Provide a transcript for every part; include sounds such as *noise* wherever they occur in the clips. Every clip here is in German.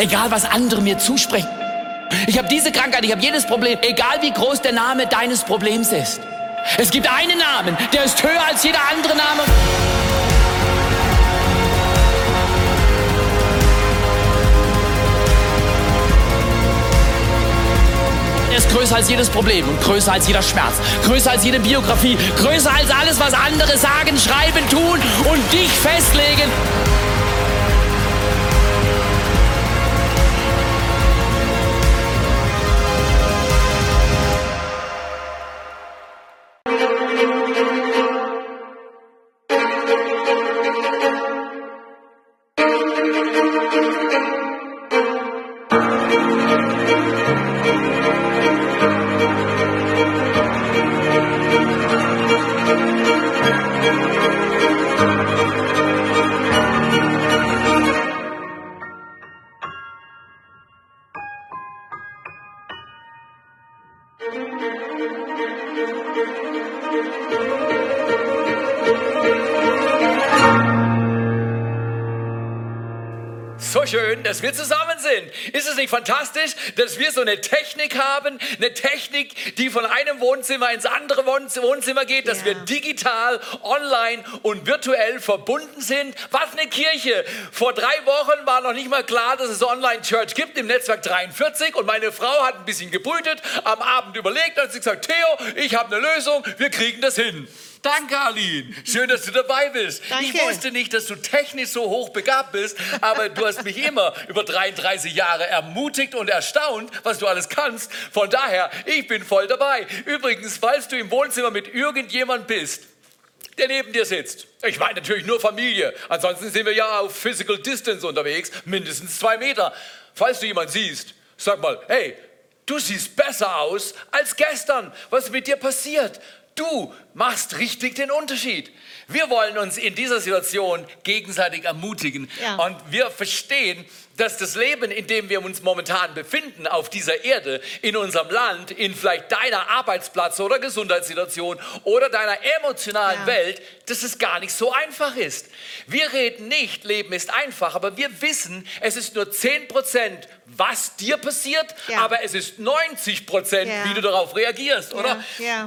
egal was andere mir zusprechen. Ich habe diese Krankheit, ich habe jedes Problem, egal wie groß der Name deines Problems ist. Es gibt einen Namen, der ist höher als jeder andere Name. Er ist größer als jedes Problem und größer als jeder Schmerz, größer als jede Biografie, größer als alles, was andere sagen, schreiben, tun und dich festlegen. So nicht fantastisch, dass wir so eine Technik haben? Eine Technik, die von einem Wohnzimmer ins andere Wohnzimmer geht, dass Ja. wir digital, online und virtuell verbunden sind. Was eine Kirche. Vor drei Wochen war noch nicht mal klar, dass es Online-Church gibt im Netzwerk 43 und meine Frau hat ein bisschen gebrütet, am Abend überlegt und hat sie gesagt, Theo, ich habe eine Lösung, wir kriegen das hin. Danke, Aline. Schön, dass du dabei bist. Danke. Ich wusste nicht, dass du technisch so hoch begabt bist, aber du hast mich immer über 33 Jahre ermutigt und erstaunt, was du alles kannst. Von daher, ich bin voll dabei. Übrigens, falls du im Wohnzimmer mit irgendjemand bist, der neben dir sitzt. Ich meine natürlich nur Familie. Ansonsten sind wir ja auf Physical Distance unterwegs, mindestens zwei Meter. Falls du jemanden siehst, sag mal, hey, du siehst besser aus als gestern. Was ist mit dir passiert? Du machst richtig den Unterschied. Wir wollen uns in dieser Situation gegenseitig ermutigen. Ja. Und wir verstehen, dass das Leben, in dem wir uns momentan befinden, auf dieser Erde, in unserem Land, in vielleicht deiner Arbeitsplatz- oder Gesundheitssituation oder deiner emotionalen Ja. Welt, dass es gar nicht so einfach ist. Wir reden nicht, Leben ist einfach, aber wir wissen, es ist nur 10%, was dir passiert, Ja. aber es ist 90%, Ja. wie du darauf reagierst, oder?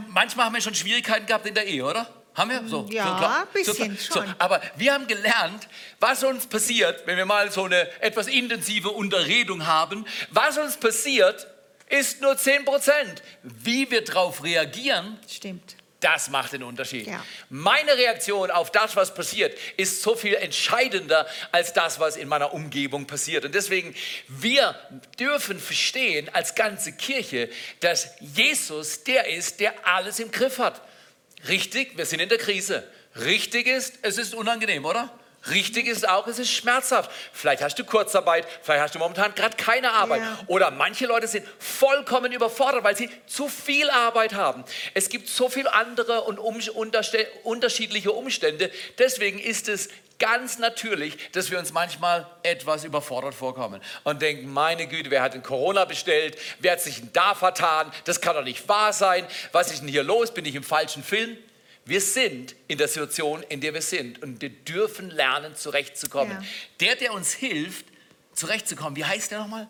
Manchmal haben wir schon Schwierigkeiten gehabt in der Ehe, oder? Haben wir? So, Ja, so klar. ein bisschen so, schon. So, aber wir haben gelernt, was uns passiert, wenn wir mal so eine etwas intensive Unterredung haben. Was uns passiert, ist nur 10%. Wie wir darauf reagieren, Stimmt. das macht den Unterschied. Ja. Meine Reaktion auf das, was passiert, ist so viel entscheidender als das, was in meiner Umgebung passiert. Und deswegen, wir dürfen verstehen als ganze Kirche, dass Jesus der ist, der alles im Griff hat. Richtig, wir sind in der Krise. Richtig ist, es ist unangenehm, oder? Richtig ist auch, es ist schmerzhaft. Vielleicht hast du Kurzarbeit, vielleicht hast du momentan gerade keine Arbeit. Ja. Oder manche Leute sind vollkommen überfordert, weil sie zu viel Arbeit haben. Es gibt so viele andere und um, unterschiedliche Umstände. Deswegen ist es ganz natürlich, dass wir uns manchmal etwas überfordert vorkommen und denken, meine Güte, wer hat denn Corona bestellt? Wer hat sich denn da vertan? Das kann doch nicht wahr sein. Was ist denn hier los? Bin ich im falschen Film? Wir sind in der Situation, in der wir sind und wir dürfen lernen, zurechtzukommen. Ja. Der, der uns hilft, zurechtzukommen, wie heißt der nochmal?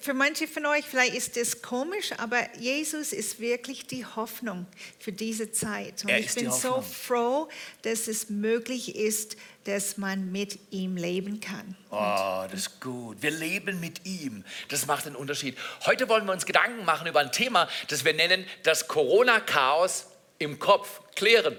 Für manche von euch vielleicht ist es komisch, aber Jesus ist wirklich die Hoffnung für diese Zeit. Und Er ich bin so froh, dass es möglich ist, dass man mit ihm leben kann. Oh, das ist gut. Wir leben mit ihm. Das macht einen Unterschied. Heute wollen wir uns Gedanken machen über ein Thema, das wir nennen das Corona-Chaos im Kopf klären.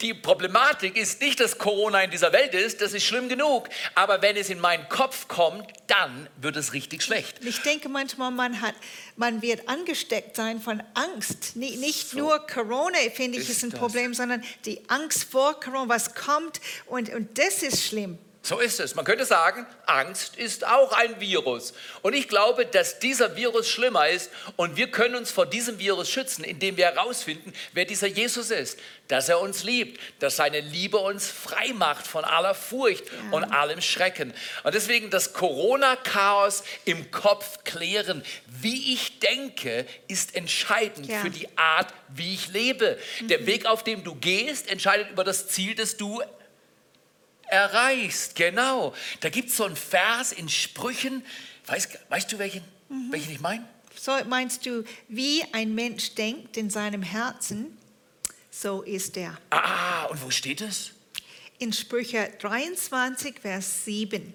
Die Problematik ist nicht, dass Corona in dieser Welt ist, das ist schlimm genug. Aber wenn es in meinen Kopf kommt, dann wird es richtig schlecht. Ich denke manchmal, man, hat, man wird angesteckt sein von Angst. Ni- Nicht nur Corona, finde ich, ist ist ein das. Problem, sondern die Angst vor Corona, was kommt. Und, und das ist schlimm. So ist es. Man könnte sagen, Angst ist auch ein Virus. Und ich glaube, dass dieser Virus schlimmer ist und wir können uns vor diesem Virus schützen, indem wir herausfinden, wer dieser Jesus ist. Dass er uns liebt, dass seine Liebe uns frei macht von aller Furcht und allem Schrecken. Und deswegen das Corona-Chaos im Kopf klären. Wie ich denke, ist entscheidend Ja. für die Art, wie ich lebe. Der Weg, auf dem du gehst, entscheidet über das Ziel, das du erreichst. Genau. Da gibt es so einen Vers in Sprüchen. Weißt, weißt du, welchen, mhm. welchen ich meine? So meinst du, wie ein Mensch denkt in seinem Herzen, so ist er. Ah, und wo steht es? In Sprüche 23, Vers 7.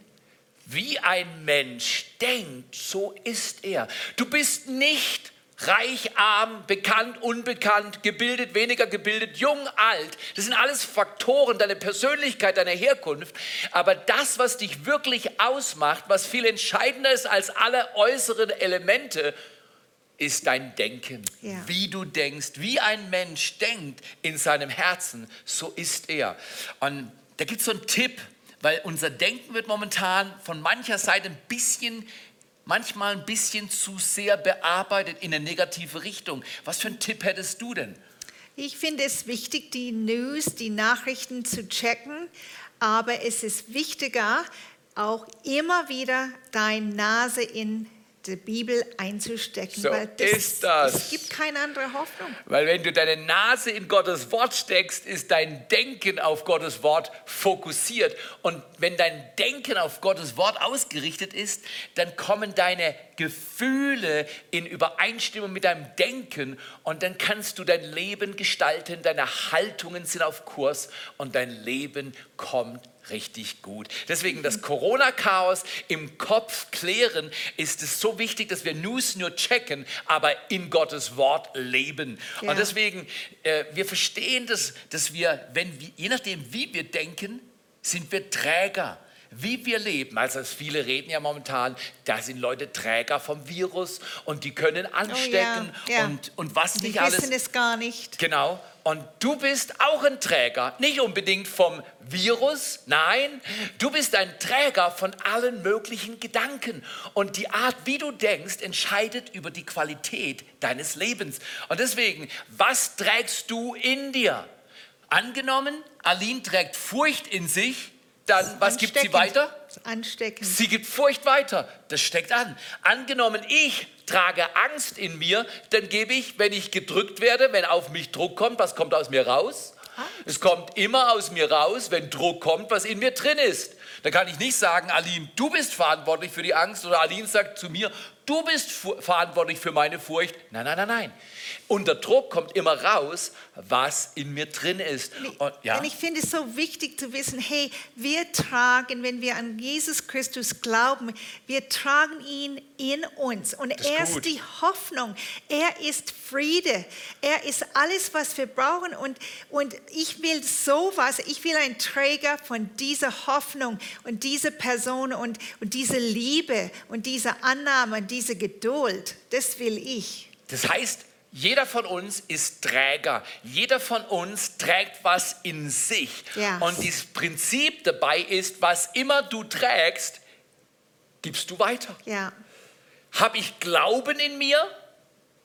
Wie ein Mensch denkt, so ist er. Du bist nicht reich, arm, bekannt, unbekannt, gebildet, weniger gebildet, jung, alt. Das sind alles Faktoren, deine Persönlichkeit, deine Herkunft. Aber das, was dich wirklich ausmacht, was viel entscheidender ist als alle äußeren Elemente, ist dein Denken. Ja. Wie du denkst, wie ein Mensch denkt in seinem Herzen, so ist er. Und da gibt es so einen Tipp, weil unser Denken wird momentan von mancher Seite ein bisschen, manchmal ein bisschen zu sehr bearbeitet in eine negative Richtung. Was für einen Tipp hättest du denn? Ich finde es wichtig, die News, die Nachrichten zu checken, aber es ist wichtiger, auch immer wieder deine Nase in die Bibel einzustecken. So weil das, ist das. Es gibt keine andere Hoffnung. Weil wenn du deine Nase in Gottes Wort steckst, ist dein Denken auf Gottes Wort fokussiert. Und wenn dein Denken auf Gottes Wort ausgerichtet ist, dann kommen deine Gefühle in Übereinstimmung mit deinem Denken und dann kannst du dein Leben gestalten, deine Haltungen sind auf Kurs und dein Leben kommt richtig gut. Deswegen das Corona-Chaos im Kopf klären, ist es so wichtig, dass wir News nur checken, aber in Gottes Wort leben. Ja. Und deswegen, äh, wir verstehen, dass, dass wir, wenn wir, je nachdem, wie wir denken, sind wir Träger wie wir leben. Also viele reden ja momentan, da sind Leute Träger vom Virus und die können anstecken oh ja, ja. Und, und was die nicht alles. Die wissen es gar nicht. Genau. Und du bist auch ein Träger, nicht unbedingt vom Virus, nein, du bist ein Träger von allen möglichen Gedanken. Und die Art, wie du denkst, entscheidet über die Qualität deines Lebens. Und deswegen, was trägst du in dir? Angenommen, Aline trägt Furcht in sich, dann was gibt sie weiter? Anstecken. Sie gibt Furcht weiter. Das steckt an. Angenommen, ich trage Angst in mir, dann gebe ich, wenn ich gedrückt werde, wenn auf mich Druck kommt, was kommt aus mir raus? Es kommt immer aus mir raus, wenn Druck kommt, was in mir drin ist. Da kann ich nicht sagen, Aline, du bist verantwortlich für die Angst oder Aline sagt zu mir, du bist verantwortlich für meine Furcht. Nein, nein, nein, nein. Unter Druck kommt immer raus, was in mir drin ist. Und, ja. Und ich finde es so wichtig zu wissen, hey, wir tragen, wenn wir an Jesus Christus glauben, wir tragen ihn in uns. Und er ist, ist die Hoffnung, er ist Friede, er ist alles, was wir brauchen. Und, und ich will sowas, ich will ein Träger von dieser Hoffnung und dieser Person und, und diese Liebe und diese Annahme und diese Geduld. Das will ich. Das heißt, jeder von uns ist Träger. Jeder von uns trägt was in sich. Yes. Und das Prinzip dabei ist, was immer du trägst, gibst du weiter. Ja. Habe ich Glauben in mir,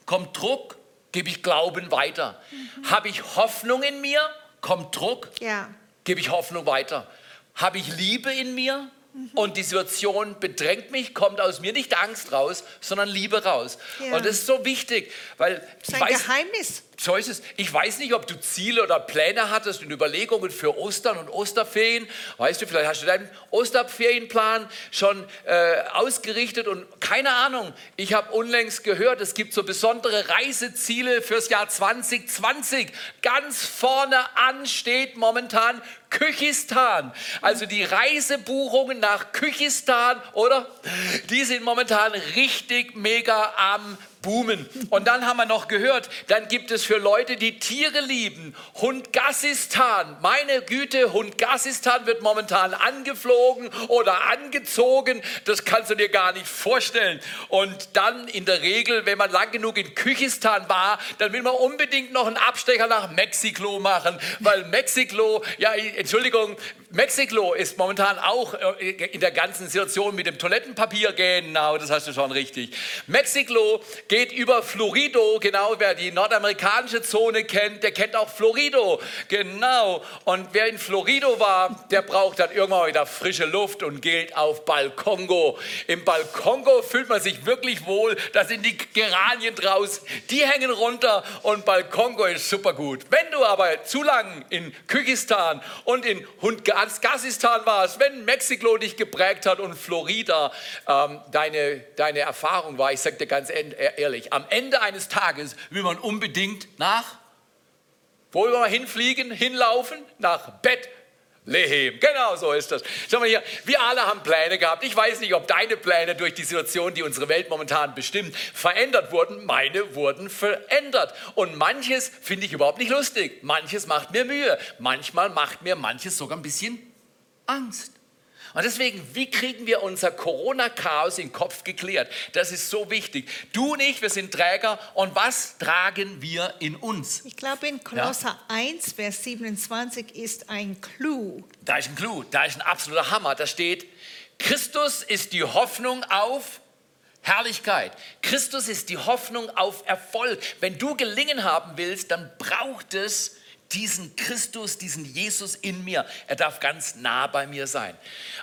kommt Druck, gebe ich Glauben weiter. Mhm. Habe ich Hoffnung in mir, kommt Druck, ja. gebe ich Hoffnung weiter. Habe ich Liebe in mir, und die Situation bedrängt mich, kommt aus mir nicht Angst raus, sondern Liebe raus. Ja. Und das ist so wichtig, weil das ist ein weiß, Geheimnis. So ist es. Ich weiß nicht, ob du Ziele oder Pläne hattest und Überlegungen für Ostern und Osterferien. Weißt du, vielleicht hast du deinen Osterferienplan schon äh, ausgerichtet und keine Ahnung. Ich habe unlängst gehört, es gibt so besondere Reiseziele fürs Jahr 2020. Ganz vorne an steht momentan Küchistan. Also die Reisebuchungen nach Küchistan, oder? Die sind momentan richtig mega am boomen. Und dann haben wir noch gehört, dann gibt es für Leute, die Tiere lieben, Hundgassistan. Meine Güte, Hundgassistan wird momentan angeflogen oder angezogen. Das kannst du dir gar nicht vorstellen. Und dann in der Regel, wenn man lang genug in Küchistan war, dann will man unbedingt noch einen Abstecher nach Mexiko machen, weil Mexiko, ja, Entschuldigung, Mexiko ist momentan auch äh, in der ganzen Situation mit dem Toilettenpapier genau, das hast du schon richtig. Mexiko geht über Florido, genau, wer die nordamerikanische Zone kennt, der kennt auch Florido, genau. Und wer in Florido war, der braucht dann irgendwann wieder frische Luft und geht auf Balkongo. Im Balkongo fühlt man sich wirklich wohl, da sind die Geranien draus, die hängen runter und Balkongo ist super gut. Wenn du aber zu lang in Kyrgyzstan und in Hundgar Afghanistan warst, wenn Mexiko dich geprägt hat und Florida ähm, deine, deine Erfahrung war, ich sage dir ganz ehrlich, am Ende eines Tages will man unbedingt nach, wo wir hinfliegen, hinlaufen, nach Bett Lehem. Genau so ist das. Schau mal hier, wir alle haben Pläne gehabt. Ich weiß nicht, ob deine Pläne durch die Situation, die unsere Welt momentan bestimmt, verändert wurden. Meine wurden verändert. Und manches finde ich überhaupt nicht lustig. Manches macht mir Mühe. Manchmal macht mir manches sogar ein bisschen Angst. Und deswegen, wie kriegen wir unser Corona-Chaos im Kopf geklärt? Das ist so wichtig. Du und ich, wir sind Träger. Und was tragen wir in uns? Ich glaube, in Kolosser ja? 1, Vers 27 ist ein Clou. Da ist ein Clou, da ist ein absoluter Hammer. Da steht, Christus ist die Hoffnung auf Herrlichkeit. Christus ist die Hoffnung auf Erfolg. Wenn du gelingen haben willst, dann braucht es diesen Christus, diesen Jesus in mir. Er darf ganz nah bei mir sein.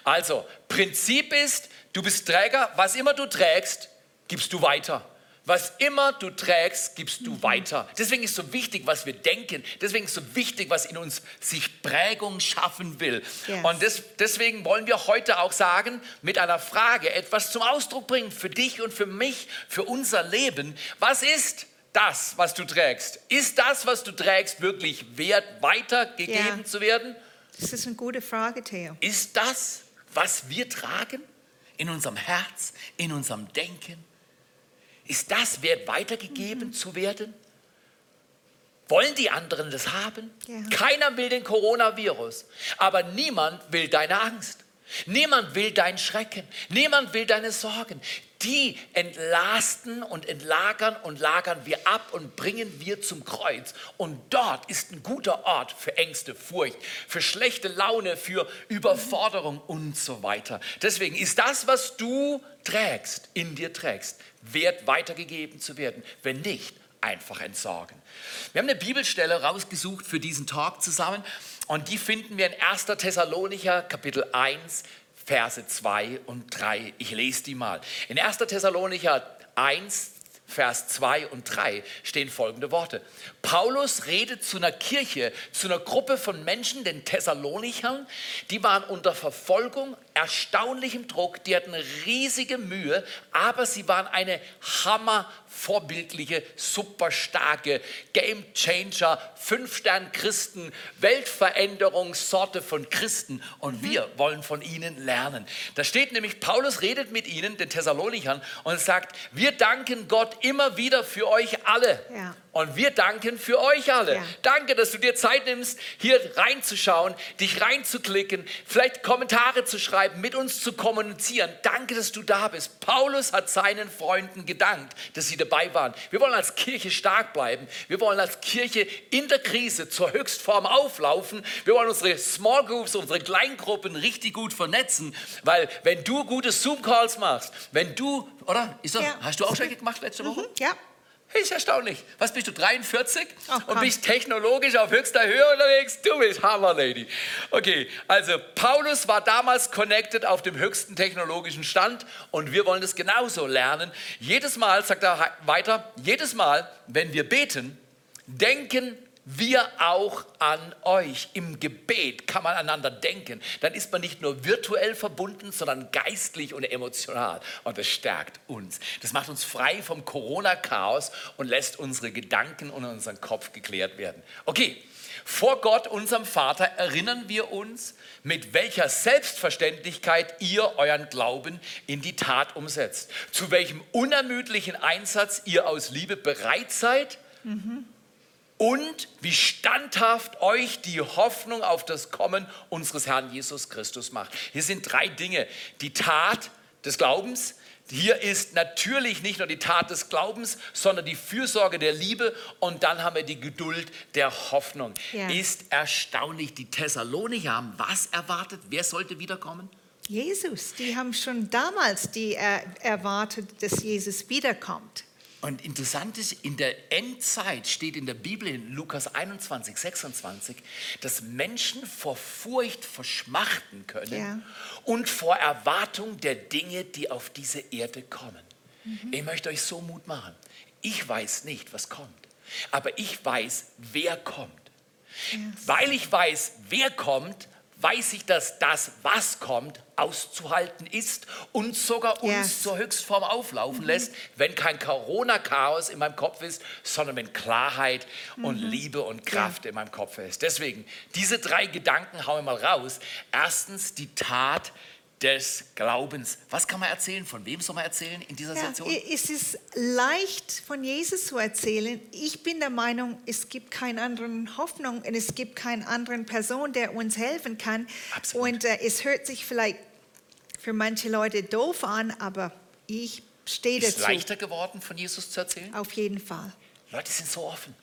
Also, Prinzip ist, du bist Träger, was immer du trägst, gibst du weiter. Was immer du trägst, gibst du weiter. Deswegen ist so wichtig, was wir denken. Deswegen ist so wichtig, was in uns sich Prägung schaffen will. Yes. Und des, deswegen wollen wir heute auch sagen, mit einer Frage etwas zum Ausdruck bringen für dich und für mich, für unser Leben. Was ist das, was du trägst? Ist das, was du trägst, wirklich wert, weitergegeben ja. zu werden? Das ist eine gute Frage, Theo. Ist das, was wir tragen, in unserem Herz, in unserem Denken, ist das wert, weitergegeben mhm. zu werden? Wollen die anderen das haben? Ja. Keiner will den Coronavirus, aber niemand will deine Angst. Niemand will deinen Schrecken, niemand will deine Sorgen. Die entlasten und entlagern und lagern wir ab und bringen wir zum Kreuz. Und dort ist ein guter Ort für Ängste, Furcht, für schlechte Laune, für Überforderung und so weiter. Deswegen ist das, was du trägst, in dir trägst, wert weitergegeben zu werden. Wenn nicht, einfach entsorgen. Wir haben eine Bibelstelle rausgesucht für diesen Talk zusammen und die finden wir in 1. Thessalonicher Kapitel 1, Verse 2 und 3. Ich lese die mal. In 1. Thessalonicher 1, Vers 2 und 3 stehen folgende Worte. Paulus redet zu einer Kirche, zu einer Gruppe von Menschen, den Thessalonichern, die waren unter Verfolgung, erstaunlichem Druck, die hatten riesige Mühe, aber sie waren eine hammer vorbildliche, super starke Game Changer, Fünf-Stern-Christen, Weltveränderungssorte von Christen und mhm. wir wollen von ihnen lernen. Da steht nämlich, Paulus redet mit ihnen, den Thessalonichern, und sagt, wir danken Gott immer wieder für euch alle. Ja. Und wir danken für euch alle. Ja. Danke, dass du dir Zeit nimmst, hier reinzuschauen, dich reinzuklicken, vielleicht Kommentare zu schreiben, mit uns zu kommunizieren. Danke, dass du da bist. Paulus hat seinen Freunden gedankt, dass sie dabei waren. Wir wollen als Kirche stark bleiben. Wir wollen als Kirche in der Krise zur Höchstform auflaufen. Wir wollen unsere Small Groups, unsere Kleingruppen richtig gut vernetzen, weil wenn du gute Zoom-Calls machst, wenn du, oder? Das, ja. Hast du auch schon gemacht letzte Woche? Mhm, ja. Ist erstaunlich. Was bist du, 43? Ach, und bist technologisch auf höchster Höhe unterwegs? Du bist Hammer, Lady. Okay, also Paulus war damals connected auf dem höchsten technologischen Stand und wir wollen das genauso lernen. Jedes Mal, sagt er weiter, jedes Mal, wenn wir beten, denken wir auch an euch. Im Gebet kann man aneinander denken. Dann ist man nicht nur virtuell verbunden, sondern geistlich und emotional. Und das stärkt uns. Das macht uns frei vom Corona-Chaos und lässt unsere Gedanken und unseren Kopf geklärt werden. Okay, vor Gott, unserem Vater, erinnern wir uns, mit welcher Selbstverständlichkeit ihr euren Glauben in die Tat umsetzt. Zu welchem unermüdlichen Einsatz ihr aus Liebe bereit seid. Mhm und wie standhaft euch die Hoffnung auf das Kommen unseres Herrn Jesus Christus macht. Hier sind drei Dinge. Die Tat des Glaubens. Hier ist natürlich nicht nur die Tat des Glaubens, sondern die Fürsorge der Liebe und dann haben wir die Geduld der Hoffnung. Ja. Ist erstaunlich, die Thessalonicher haben was erwartet? Wer sollte wiederkommen? Jesus, die haben schon damals die, äh, erwartet, dass Jesus wiederkommt. Und interessant ist, in der Endzeit steht in der Bibel in Lukas 21, 26, dass Menschen vor Furcht verschmachten können ja. und vor Erwartung der Dinge, die auf diese Erde kommen. Mhm. Ich möchte euch so Mut machen. Ich weiß nicht, was kommt, aber ich weiß, wer kommt. Yes. Weil ich weiß, wer kommt, weiß ich, dass das, was kommt, auszuhalten ist und sogar uns Yes. zur Höchstform auflaufen lässt, wenn kein Corona-Chaos in meinem Kopf ist, sondern wenn Klarheit und Liebe und Kraft in meinem Kopf ist. Deswegen, diese drei Gedanken hauen wir mal raus. Erstens, die Tat des Glaubens. Was kann man erzählen? Von wem soll man erzählen in dieser Ja, Situation? es ist leicht von Jesus zu erzählen. Ich bin der Meinung, es gibt keine andere Hoffnung und es gibt keine andere Person, der uns helfen kann. Absolut. Und äh, es hört sich vielleicht für manche Leute doof an, aber ich stehe Ist dazu. leichter geworden, von Jesus zu erzählen? Auf jeden Fall. Leute sind so offen.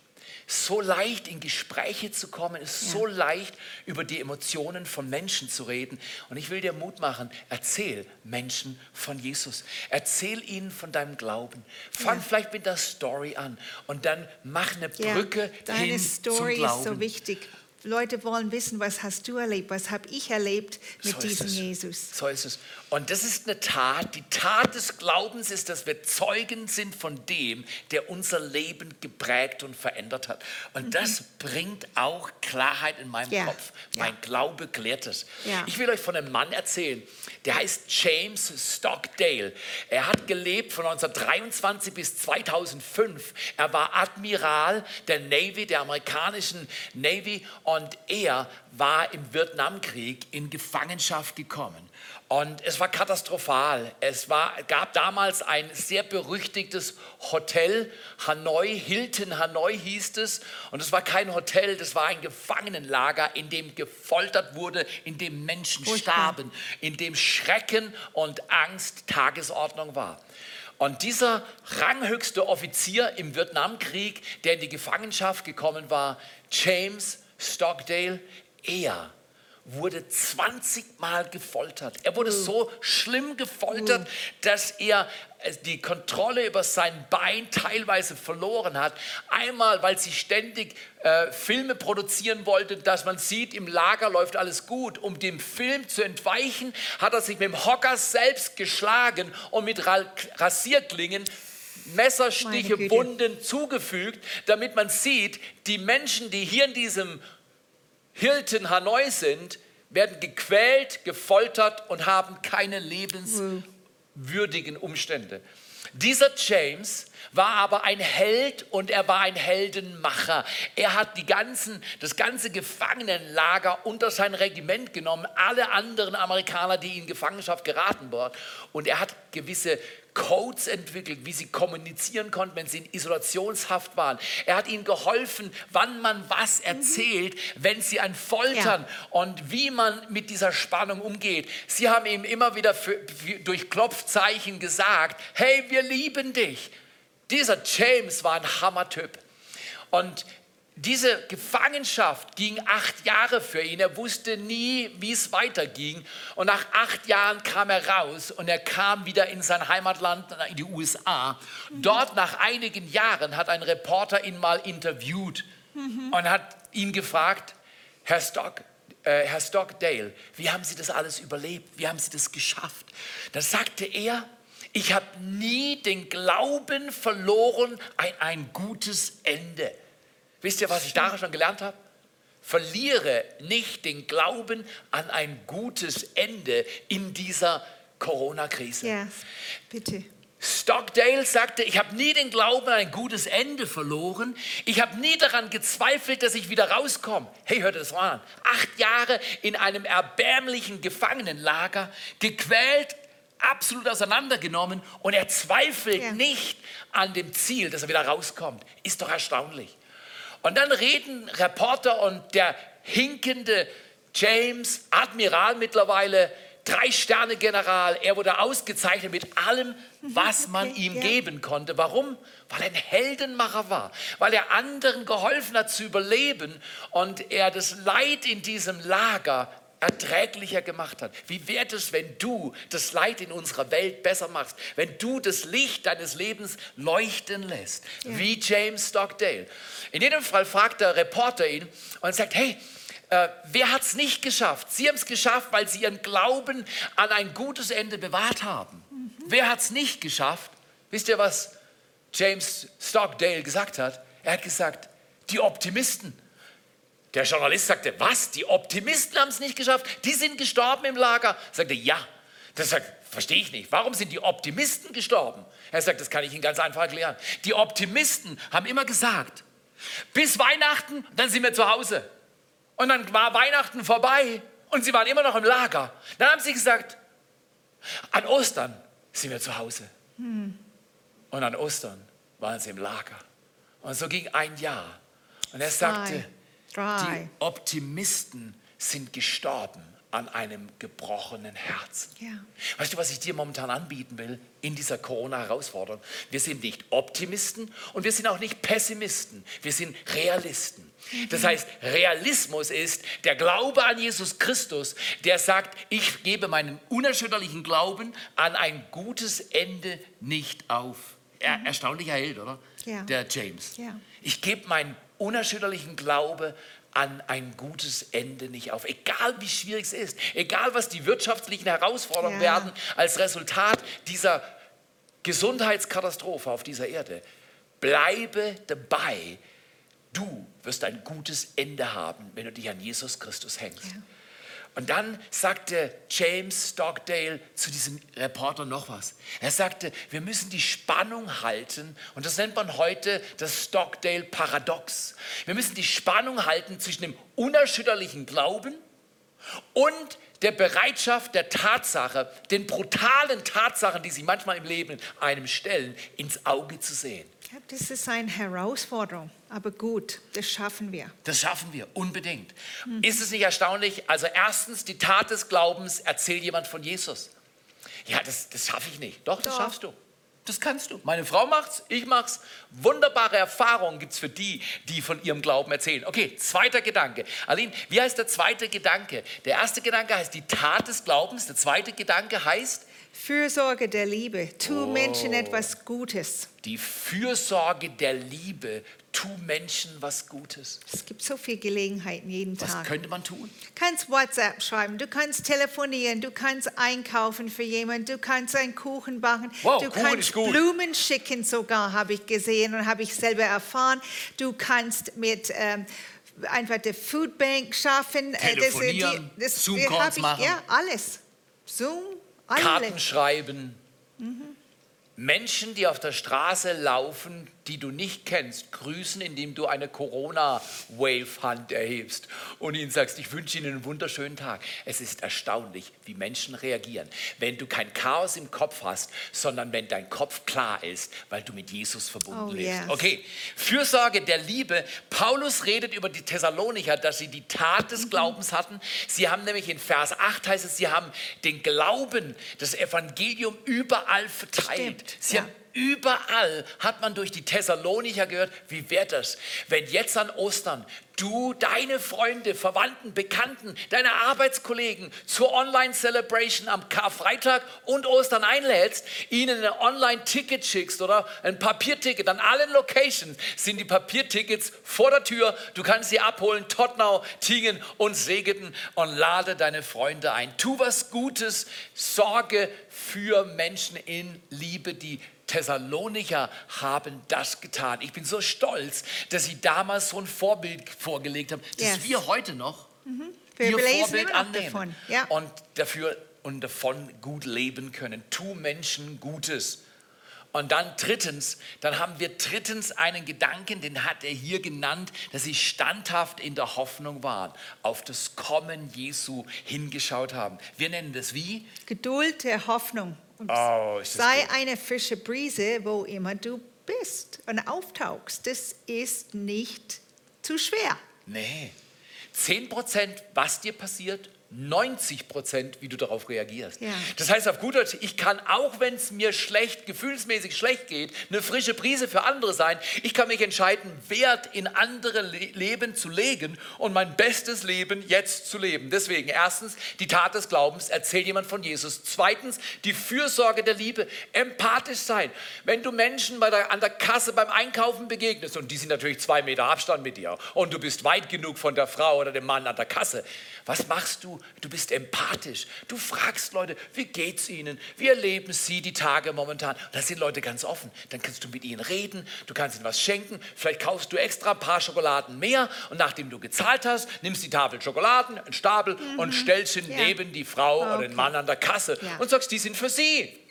So leicht in Gespräche zu kommen, ist so leicht über die Emotionen von Menschen zu reden. Und ich will dir Mut machen, erzähl Menschen von Jesus. Erzähl ihnen von deinem Glauben. Fang vielleicht mit der Story an und dann mach eine Ja, Brücke deine hin Story zum ist Glauben. so wichtig. Leute wollen wissen, was hast du erlebt, was habe ich erlebt mit So diesem es. Jesus. So ist es. Und das ist eine Tat. Die Tat des Glaubens ist, dass wir Zeugen sind von dem, der unser Leben geprägt und verändert hat. Und das bringt auch Klarheit in meinem Mhm. Ja. Kopf. Ja. Mein Glaube klärt es. Ja. Ich will euch von einem Mann erzählen, der heißt James Stockdale. Er hat gelebt von 1923 bis 2005. Er war Admiral der Navy, der amerikanischen Navy, und er war im Vietnamkrieg in Gefangenschaft gekommen. Und es war katastrophal. Es war, gab damals ein sehr berüchtigtes Hotel, Hanoi, Hilton Hanoi hieß es. Und es war kein Hotel, das war ein Gefangenenlager, in dem gefoltert wurde, in dem Menschen starben, in dem Schrecken und Angst Tagesordnung war. Und dieser ranghöchste Offizier im Vietnamkrieg, der in die Gefangenschaft gekommen war, James Stockdale, er wurde 20 Mal gefoltert. Er wurde so schlimm gefoltert, dass er äh, die Kontrolle über sein Bein teilweise verloren hat. Einmal, weil sie ständig äh, Filme produzieren wollten, dass man sieht, im Lager läuft alles gut. Um dem Film zu entweichen, hat er sich mit dem Hocker selbst geschlagen und mit Ra Rasierklingen Messerstiche. Wunden zugefügt, damit man sieht, die Menschen, die hier in diesem Hilton Hanoi sind, werden gequält, gefoltert und haben keine lebenswürdigen Umstände. Dieser James war aber ein Held und er war ein Heldenmacher. Er hat die ganzen, das ganze Gefangenenlager unter sein Regiment genommen, alle anderen Amerikaner, die in Gefangenschaft geraten waren. Und er hat gewisse Codes entwickelt, wie sie kommunizieren konnten, wenn sie in Isolationshaft waren. Er hat ihnen geholfen, wann man was erzählt, wenn sie an Foltern und wie man mit dieser Spannung umgeht. Sie haben ihm immer wieder für, für, durch Klopfzeichen gesagt, hey, wir lieben dich. Dieser James war ein Hammertyp. Und diese Gefangenschaft ging acht Jahre für ihn. Er wusste nie, wie es weiterging. Und nach acht Jahren kam er raus und er kam wieder in sein Heimatland, in die USA. Dort nach einigen Jahren hat ein Reporter ihn mal interviewt und hat ihn gefragt, Herr Stock, äh, Herr Stockdale, wie haben Sie das alles überlebt? Wie haben Sie das geschafft? Da sagte er, ich habe nie den Glauben verloren an ein gutes Ende. Wisst ihr, was ich da schon gelernt habe? Verliere nicht den Glauben an ein gutes Ende in dieser Corona-Krise. Ja, bitte. Stockdale sagte, ich habe nie den Glauben an ein gutes Ende verloren. Ich habe nie daran gezweifelt, dass ich wieder rauskomme. Hey, hört das mal an. Acht Jahre in einem erbärmlichen Gefangenenlager, gequält, absolut auseinandergenommen und er zweifelt Ja. nicht an dem Ziel, dass er wieder rauskommt. Ist doch erstaunlich. Und dann reden Reporter und der hinkende James, Admiral mittlerweile, Drei-Sterne-General, er wurde ausgezeichnet mit allem, was *laughs* man okay, ihm ja. geben konnte. Warum? Weil er ein Heldenmacher war, weil er anderen geholfen hat zu überleben und er das Leid in diesem Lager erträglicher gemacht hat. Wie wäre es, wenn du das Leid in unserer Welt besser machst, wenn du das Licht deines Lebens leuchten lässt, wie James Stockdale. In jedem Fall fragt der Reporter ihn und sagt, hey, äh, wer hat es nicht geschafft? Sie haben es geschafft, weil sie ihren Glauben an ein gutes Ende bewahrt haben. Wer hat es nicht geschafft? Wisst ihr, was James Stockdale gesagt hat? Er hat gesagt, die Optimisten. Der Journalist sagte, was? Die Optimisten haben es nicht geschafft? Die sind gestorben im Lager? Sagte, ja. Das sagt, verstehe ich nicht. Warum sind die Optimisten gestorben? Er sagt, das kann ich Ihnen ganz einfach erklären. Die Optimisten haben immer gesagt, bis Weihnachten, dann sind wir zu Hause. Und dann war Weihnachten vorbei und sie waren immer noch im Lager. Dann haben sie gesagt, an Ostern sind wir zu Hause. Hm. Und an Ostern waren sie im Lager. Und so ging ein Jahr. Und er sagte, die Optimisten sind gestorben an einem gebrochenen Herzen. Ja. Weißt du, was ich dir momentan anbieten will in dieser Corona-Herausforderung? Wir sind nicht Optimisten und wir sind auch nicht Pessimisten. Wir sind Realisten. Das mhm. heißt, Realismus ist der Glaube an Jesus Christus, der sagt, ich gebe meinen unerschütterlichen Glauben an ein gutes Ende nicht auf. Er, mhm. erstaunlicher Held, oder? Ja. Der James. Ja. Ich gebe meinen unerschütterlichen Glauben an ein gutes Ende nicht auf. Egal wie schwierig es ist, egal was die wirtschaftlichen Herausforderungen ja. werden als Resultat dieser Gesundheitskatastrophe auf dieser Erde, bleibe dabei. Du wirst ein gutes Ende haben, wenn du dich an Jesus Christus hängst. Ja. Und dann sagte James Stockdale zu diesem Reporter noch was. Er sagte, wir müssen die Spannung halten, und das nennt man heute das Stockdale-Paradox. Wir müssen die Spannung halten zwischen dem unerschütterlichen Glauben und der Bereitschaft der Tatsache, den brutalen Tatsachen, die sie manchmal im Leben einem stellen, ins Auge zu sehen. Das ist eine Herausforderung, aber gut, das schaffen wir. Das schaffen wir, unbedingt. Mhm. Ist es nicht erstaunlich? Also erstens, die Tat des Glaubens erzählt jemand von Jesus. Ja, das, das schaffe ich nicht. Doch, das Doch. schaffst du. Das kannst du. Meine Frau macht's, ich mach's. Wunderbare Erfahrungen gibt es für die, die von ihrem Glauben erzählen. Okay, zweiter Gedanke. Aline, wie heißt der zweite Gedanke? Der erste Gedanke heißt die Tat des Glaubens. Der zweite Gedanke heißt Fürsorge der Liebe. Tu oh. Menschen etwas Gutes. Die Fürsorge der Liebe. Tu Menschen was Gutes. Es gibt so viele Gelegenheiten jeden was Tag. Was könnte man tun? Du kannst WhatsApp schreiben, du kannst telefonieren, du kannst einkaufen für jemanden, du kannst einen Kuchen backen, wow, du Kuchen kannst Blumen schicken sogar, habe ich gesehen und habe ich selber erfahren. Du kannst mit ähm, einfach der Foodbank schaffen. Telefonieren, das, das, das Zoom-Calls machen. Ja, alles. Zoom, Karten schreiben. Mhm. Menschen, die auf der Straße laufen, die du nicht kennst, grüßen, indem du eine Corona-Wave-Hand erhebst und ihnen sagst, ich wünsche Ihnen einen wunderschönen Tag. Es ist erstaunlich, wie Menschen reagieren, wenn du kein Chaos im Kopf hast, sondern wenn dein Kopf klar ist, weil du mit Jesus verbunden oh. Yes. Okay, Fürsorge der Liebe. Paulus redet über die Thessalonicher, dass sie die Tat des mhm. Glaubens hatten. Sie haben nämlich in Vers 8 heißt es, sie haben den Glauben, das Evangelium überall verteilt. Stimmt. Sie ja. haben Überall hat man durch die Thessalonicher gehört, wie wäre das, wenn jetzt an Ostern du deine Freunde, Verwandten, Bekannten, deine Arbeitskollegen zur Online-Celebration am Karfreitag und Ostern einlädst, ihnen ein Online-Ticket schickst oder ein Papierticket. An allen Locations sind die Papiertickets vor der Tür. Du kannst sie abholen, Tottenau, Tingen und Segeten und lade deine Freunde ein. Tu was Gutes, sorge für Menschen in Liebe, die Thessalonicher haben das getan. Ich bin so stolz, dass sie damals so ein Vorbild vorgelegt haben, das yes. wir heute noch mhm. wir ihr Vorbild annehmen ja. und dafür und davon gut leben können. Tu Menschen Gutes. Und dann drittens, dann haben wir drittens einen Gedanken, den hat er hier genannt, dass sie standhaft in der Hoffnung waren, auf das Kommen Jesu hingeschaut haben. Wir nennen das wie? Geduld der Hoffnung. Oh, sei gut. eine frische Brise, wo immer du bist und auftauchst. Das ist nicht zu schwer. Nee. 10 Prozent, was dir passiert, 90 Prozent, wie du darauf reagierst. Ja. Das heißt auf gut Deutsch, ich kann auch, wenn es mir schlecht, gefühlsmäßig schlecht geht, eine frische Prise für andere sein. Ich kann mich entscheiden, Wert in andere Le Leben zu legen und mein bestes Leben jetzt zu leben. Deswegen erstens die Tat des Glaubens, erzählt jemand von Jesus. Zweitens die Fürsorge der Liebe, empathisch sein. Wenn du Menschen bei der, an der Kasse beim Einkaufen begegnest und die sind natürlich zwei Meter Abstand mit dir und du bist weit genug von der Frau oder dem Mann an der Kasse, was machst du? Du bist empathisch. Du fragst Leute, wie geht's ihnen? Wie erleben sie die Tage momentan? Da sind Leute ganz offen. Dann kannst du mit ihnen reden, du kannst ihnen was schenken. Vielleicht kaufst du extra ein paar Schokoladen mehr und nachdem du gezahlt hast, nimmst die Tafel Schokoladen, einen Stapel mhm. und stellst ihn ja. neben die Frau okay. oder den Mann an der Kasse ja. und sagst, die sind für sie.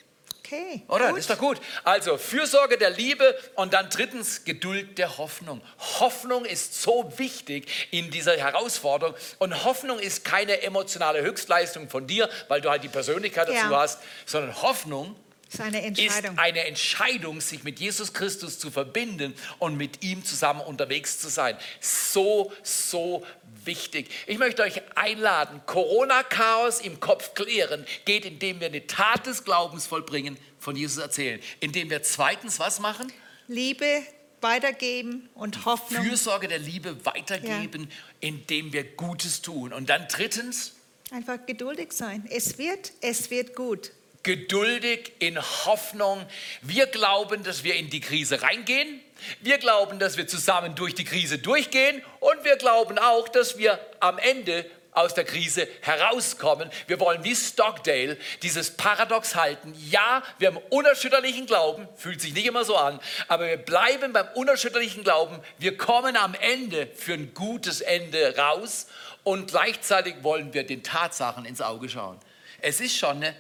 Okay. Oder? Gut. Das ist doch gut. Also Fürsorge der Liebe und dann drittens Geduld der Hoffnung. Hoffnung ist so wichtig in dieser Herausforderung und Hoffnung ist keine emotionale Höchstleistung von dir, weil du halt die Persönlichkeit dazu ja. hast, sondern Hoffnung ist eine Entscheidung. Ist eine Entscheidung, sich mit Jesus Christus zu verbinden und mit ihm zusammen unterwegs zu sein. So, so wichtig. Ich möchte euch einladen, Corona-Chaos im Kopf klären geht, indem wir eine Tat des Glaubens vollbringen, von Jesus erzählen. Indem wir zweitens was machen? Liebe weitergeben und Hoffnung. Fürsorge der Liebe weitergeben, ja. indem wir Gutes tun. Und dann drittens? Einfach geduldig sein. Es wird, es wird gut geduldig in Hoffnung. Wir glauben, dass wir in die Krise reingehen. Wir glauben, dass wir zusammen durch die Krise durchgehen. Und wir glauben auch, dass wir am Ende aus der Krise herauskommen. Wir wollen wie Stockdale dieses Paradox halten. Ja, wir haben unerschütterlichen Glauben, fühlt sich nicht immer so an, aber wir bleiben beim unerschütterlichen Glauben. Wir kommen am Ende für ein gutes Ende raus und gleichzeitig wollen wir den Tatsachen ins Auge schauen. Es ist schon eine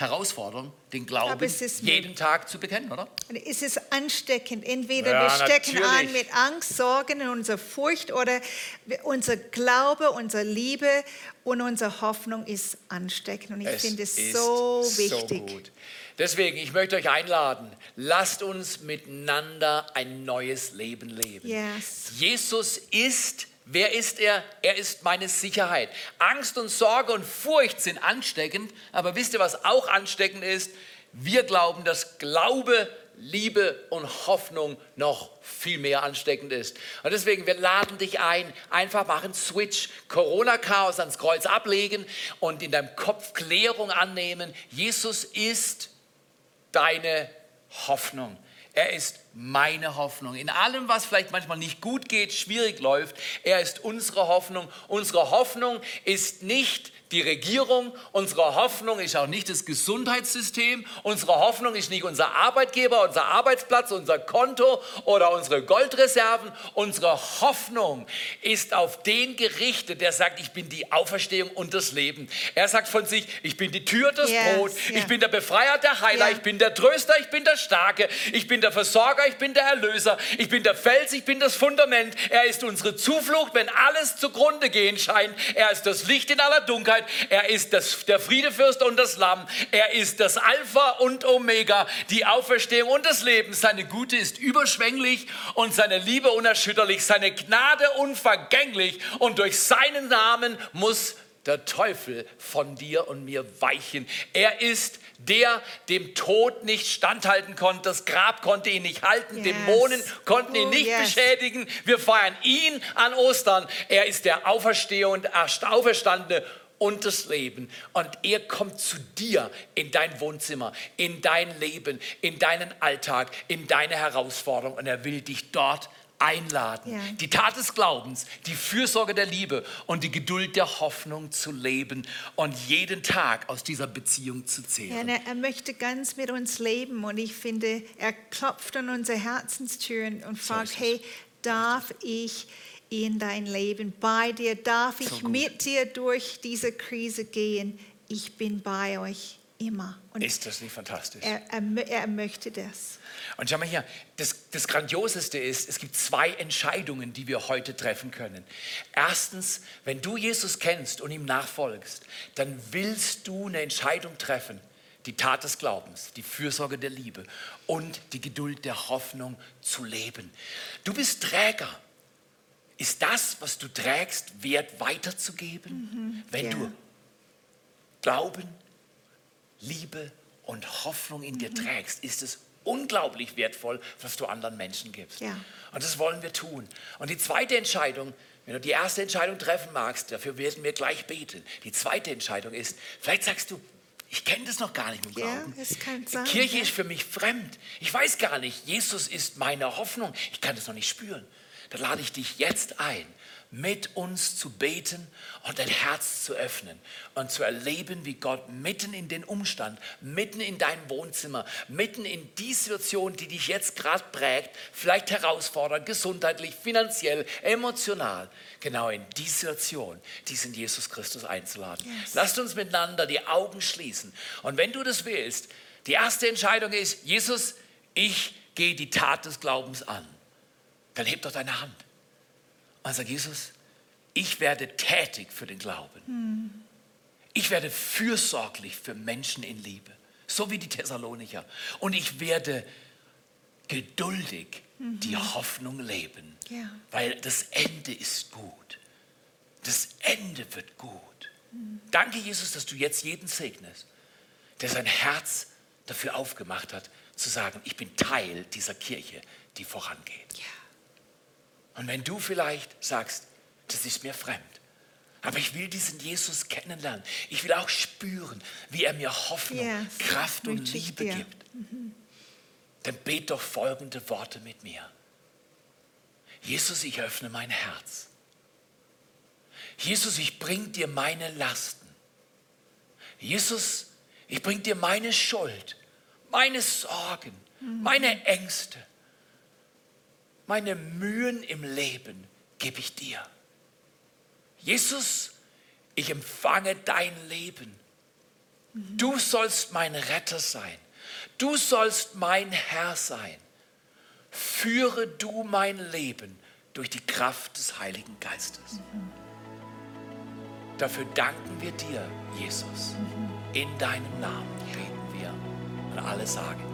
Herausforderung, den Glauben jeden Tag zu bekennen, oder? Es ist ansteckend. Entweder ja, wir stecken natürlich. an mit Angst, Sorgen und unserer Furcht oder unser Glaube, unsere Liebe und unsere Hoffnung ist ansteckend. Und ich finde es so wichtig. So gut. Deswegen, ich möchte euch einladen, lasst uns miteinander ein neues Leben leben. Yes. Jesus ist Wer ist er? Er ist meine Sicherheit. Angst und Sorge und Furcht sind ansteckend, aber wisst ihr, was auch ansteckend ist? Wir glauben, dass Glaube, Liebe und Hoffnung noch viel mehr ansteckend ist. Und deswegen, wir laden dich ein, einfach machen Switch, Corona-Chaos ans Kreuz ablegen und in deinem Kopf Klärung annehmen. Jesus ist deine Hoffnung. Er ist meine Hoffnung. In allem, was vielleicht manchmal nicht gut geht, schwierig läuft, er ist unsere Hoffnung. Unsere Hoffnung ist nicht die Regierung, unsere Hoffnung ist auch nicht das Gesundheitssystem, unsere Hoffnung ist nicht unser Arbeitgeber, unser Arbeitsplatz, unser Konto oder unsere Goldreserven. Unsere Hoffnung ist auf den gerichtet, der sagt, ich bin die Auferstehung und das Leben. Er sagt von sich, ich bin die Tür, das yes, Brot, yeah. ich bin der Befreier, der Heiler, yeah. ich bin der Tröster, ich bin der Starke, ich bin der Versorger, ich bin der Erlöser, ich bin der Fels, ich bin das Fundament. Er ist unsere Zuflucht, wenn alles zugrunde gehen scheint. Er ist das Licht in aller Dunkelheit. Er ist das, der Friedefürst und das Lamm. Er ist das Alpha und Omega, die Auferstehung und das Leben. Seine Gute ist überschwänglich und seine Liebe unerschütterlich, seine Gnade unvergänglich. Und durch seinen Namen muss der Teufel von dir und mir weichen. Er ist der dem Tod nicht standhalten konnte. Das Grab konnte ihn nicht halten. Yes. Dämonen konnten ihn oh, nicht yes. beschädigen. Wir feiern ihn an Ostern. Er ist der Auferstehende, Auferstandene und das Leben. Und er kommt zu dir in dein Wohnzimmer, in dein Leben, in deinen Alltag, in deine Herausforderung. Und er will dich dort einladen, ja. die Tat des Glaubens, die Fürsorge der Liebe und die Geduld der Hoffnung zu leben und jeden Tag aus dieser Beziehung zu zählen. Ja, er möchte ganz mit uns leben und ich finde, er klopft an unsere Herzenstüren und fragt, so hey, darf ich in dein Leben. Bei dir darf ich so mit dir durch diese Krise gehen. Ich bin bei euch immer. Und ist das nicht fantastisch? Er, er, er, möchte das. Und schau mal hier, das, das Grandioseste ist, es gibt zwei Entscheidungen, die wir heute treffen können. Erstens, wenn du Jesus kennst und ihm nachfolgst, dann willst du eine Entscheidung treffen. Die Tat des Glaubens, die Fürsorge der Liebe und die Geduld der Hoffnung zu leben. Du bist Träger ist das, was du trägst, wert weiterzugeben? Mhm, wenn ja. du Glauben, Liebe und Hoffnung in mhm. dir trägst, ist es unglaublich wertvoll, was du anderen Menschen gibst. Ja. Und das wollen wir tun. Und die zweite Entscheidung, wenn du die erste Entscheidung treffen magst, dafür werden wir gleich beten. Die zweite Entscheidung ist, vielleicht sagst du, ich kenne das noch gar nicht mit Glauben. Ja, es kann sein, Kirche ja. ist für mich fremd. Ich weiß gar nicht, Jesus ist meine Hoffnung. Ich kann das noch nicht spüren dann lade ich dich jetzt ein, mit uns zu beten und dein Herz zu öffnen und zu erleben, wie Gott mitten in den Umstand, mitten in dein Wohnzimmer, mitten in die Situation, die dich jetzt gerade prägt, vielleicht herausfordert, gesundheitlich, finanziell, emotional, genau in die Situation, diesen Jesus Christus einzuladen. Yes. Lasst uns miteinander die Augen schließen. Und wenn du das willst, die erste Entscheidung ist, Jesus, ich gehe die Tat des Glaubens an. Dann heb doch deine Hand. Und sag, Jesus, ich werde tätig für den Glauben. Hm. Ich werde fürsorglich für Menschen in Liebe, so wie die Thessalonicher. Und ich werde geduldig mhm. die Hoffnung leben, ja. weil das Ende ist gut. Das Ende wird gut. Mhm. Danke, Jesus, dass du jetzt jeden segnest, der sein Herz dafür aufgemacht hat, zu sagen, ich bin Teil dieser Kirche, die vorangeht. Ja. Und wenn du vielleicht sagst, das ist mir fremd, aber ich will diesen Jesus kennenlernen, ich will auch spüren, wie er mir Hoffnung, yes, Kraft und Liebe gibt, mhm. dann bet doch folgende Worte mit mir. Jesus, ich öffne mein Herz. Jesus, ich bring dir meine Lasten. Jesus, ich bring dir meine Schuld, meine Sorgen, mhm. meine Ängste. Meine Mühen im Leben gebe ich dir. Jesus, ich empfange dein Leben. Du sollst mein Retter sein. Du sollst mein Herr sein. Führe du mein Leben durch die Kraft des Heiligen Geistes. Dafür danken wir dir, Jesus. In deinem Namen beten wir. Und alle sagen